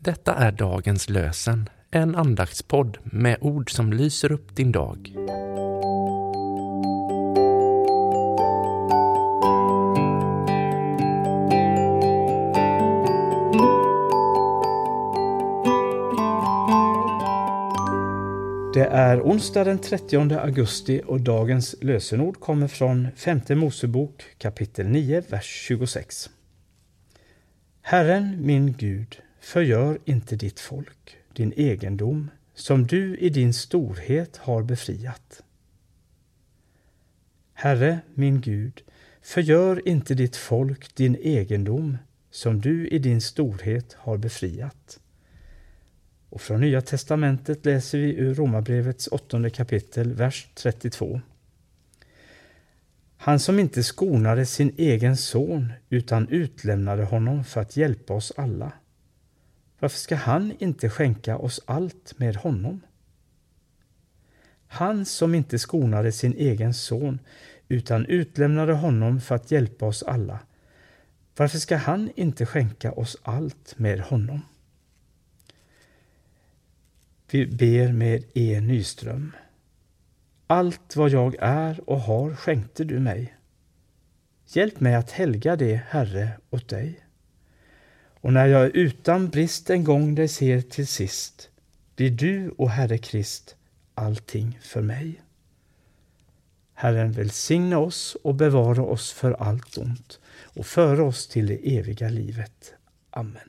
Detta är dagens lösen, en andaktspodd med ord som lyser upp din dag. Det är onsdag den 30 augusti och dagens lösenord kommer från femte Mosebok kapitel 9, vers 26. Herren min Gud, förgör inte ditt folk, din egendom, som du i din storhet har befriat. Herre min Gud, förgör inte ditt folk din egendom, som du i din storhet har befriat. Och från Nya testamentet läser vi ur Romarbrevets åttonde kapitel, vers 32. Han som inte skonade sin egen son utan utlämnade honom för att hjälpa oss alla. Varför ska han inte skänka oss allt med honom? Han som inte skonade sin egen son utan utlämnade honom för att hjälpa oss alla. Varför ska han inte skänka oss allt med honom? Vi ber med E. Nyström. Allt vad jag är och har skänkte du mig. Hjälp mig att helga det, Herre, åt dig. Och när jag utan brist en gång dig ser till sist, blir du, o Herre Krist, allting för mig. Herren välsigna oss och bevara oss för allt ont och föra oss till det eviga livet. Amen.